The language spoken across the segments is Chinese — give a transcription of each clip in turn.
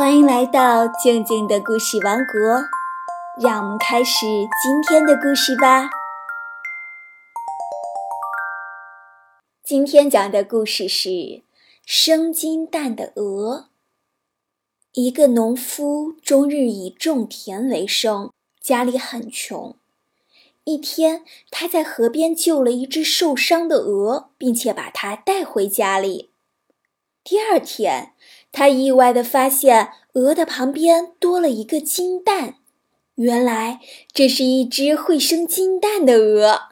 欢迎来到静静的故事王国，让我们开始今天的故事吧。今天讲的故事是生金蛋的鹅。一个农夫终日以种田为生，家里很穷。一天，他在河边救了一只受伤的鹅，并且把它带回家里。第二天，他意外地发现鹅的旁边多了一个金蛋，原来这是一只会生金蛋的鹅。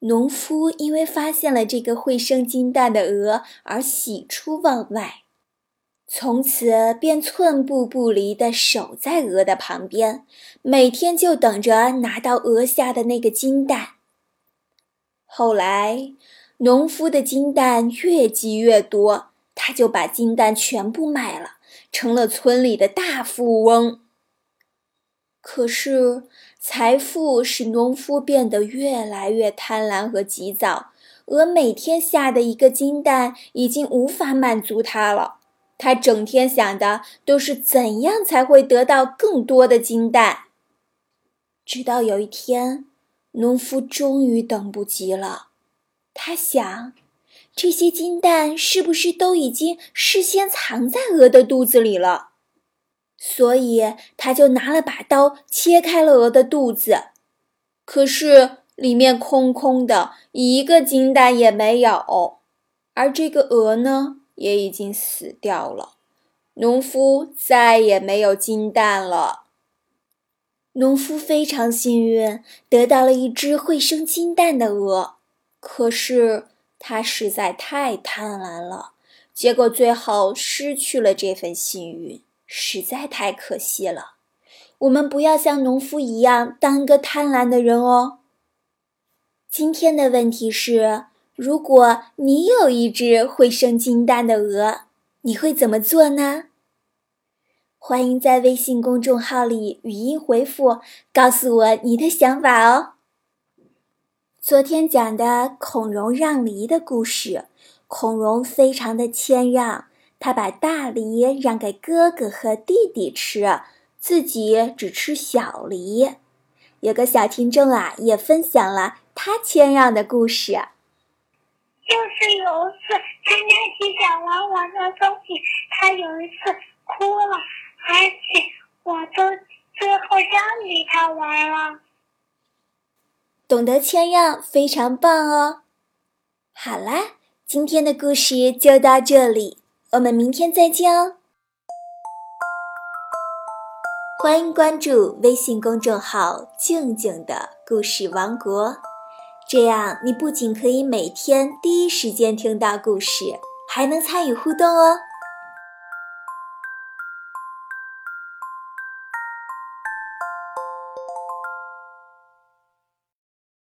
农夫因为发现了这个会生金蛋的鹅而喜出望外。从此便寸步不离地守在鹅的旁边，每天就等着拿到鹅下的那个金蛋。后来，农夫的金蛋越积越多，他就把金蛋全部卖了，成了村里的大富翁。可是，财富使农夫变得越来越贪婪和急躁，鹅每天下的一个金蛋已经无法满足他了。他整天想的都是怎样才会得到更多的金蛋。直到有一天，农夫终于等不及了。他想，这些金蛋是不是都已经事先藏在鹅的肚子里了？所以他就拿了把刀切开了鹅的肚子。可是里面空空的，一个金蛋也没有。而这个鹅呢？也已经死掉了，农夫再也没有金蛋了。农夫非常幸运，得到了一只会生金蛋的鹅，可是他实在太贪婪了，结果最后失去了这份幸运，实在太可惜了。我们不要像农夫一样当个贪婪的人哦。今天的问题是。如果你有一只会生金蛋的鹅，你会怎么做呢？欢迎在微信公众号里语音回复，告诉我你的想法哦。昨天讲的孔融让梨的故事，孔融非常的谦让，他把大梨让给哥哥和弟弟吃，自己只吃小梨。有个小听众啊，也分享了他谦让的故事。就是有一次参加起想玩玩的东西，他有一次哭了，而且我都最后让给他玩了。懂得谦让，非常棒哦！好啦，今天的故事就到这里，我们明天再见哦！欢迎关注微信公众号“静静的故事王国”。这样，你不仅可以每天第一时间听到故事，还能参与互动哦。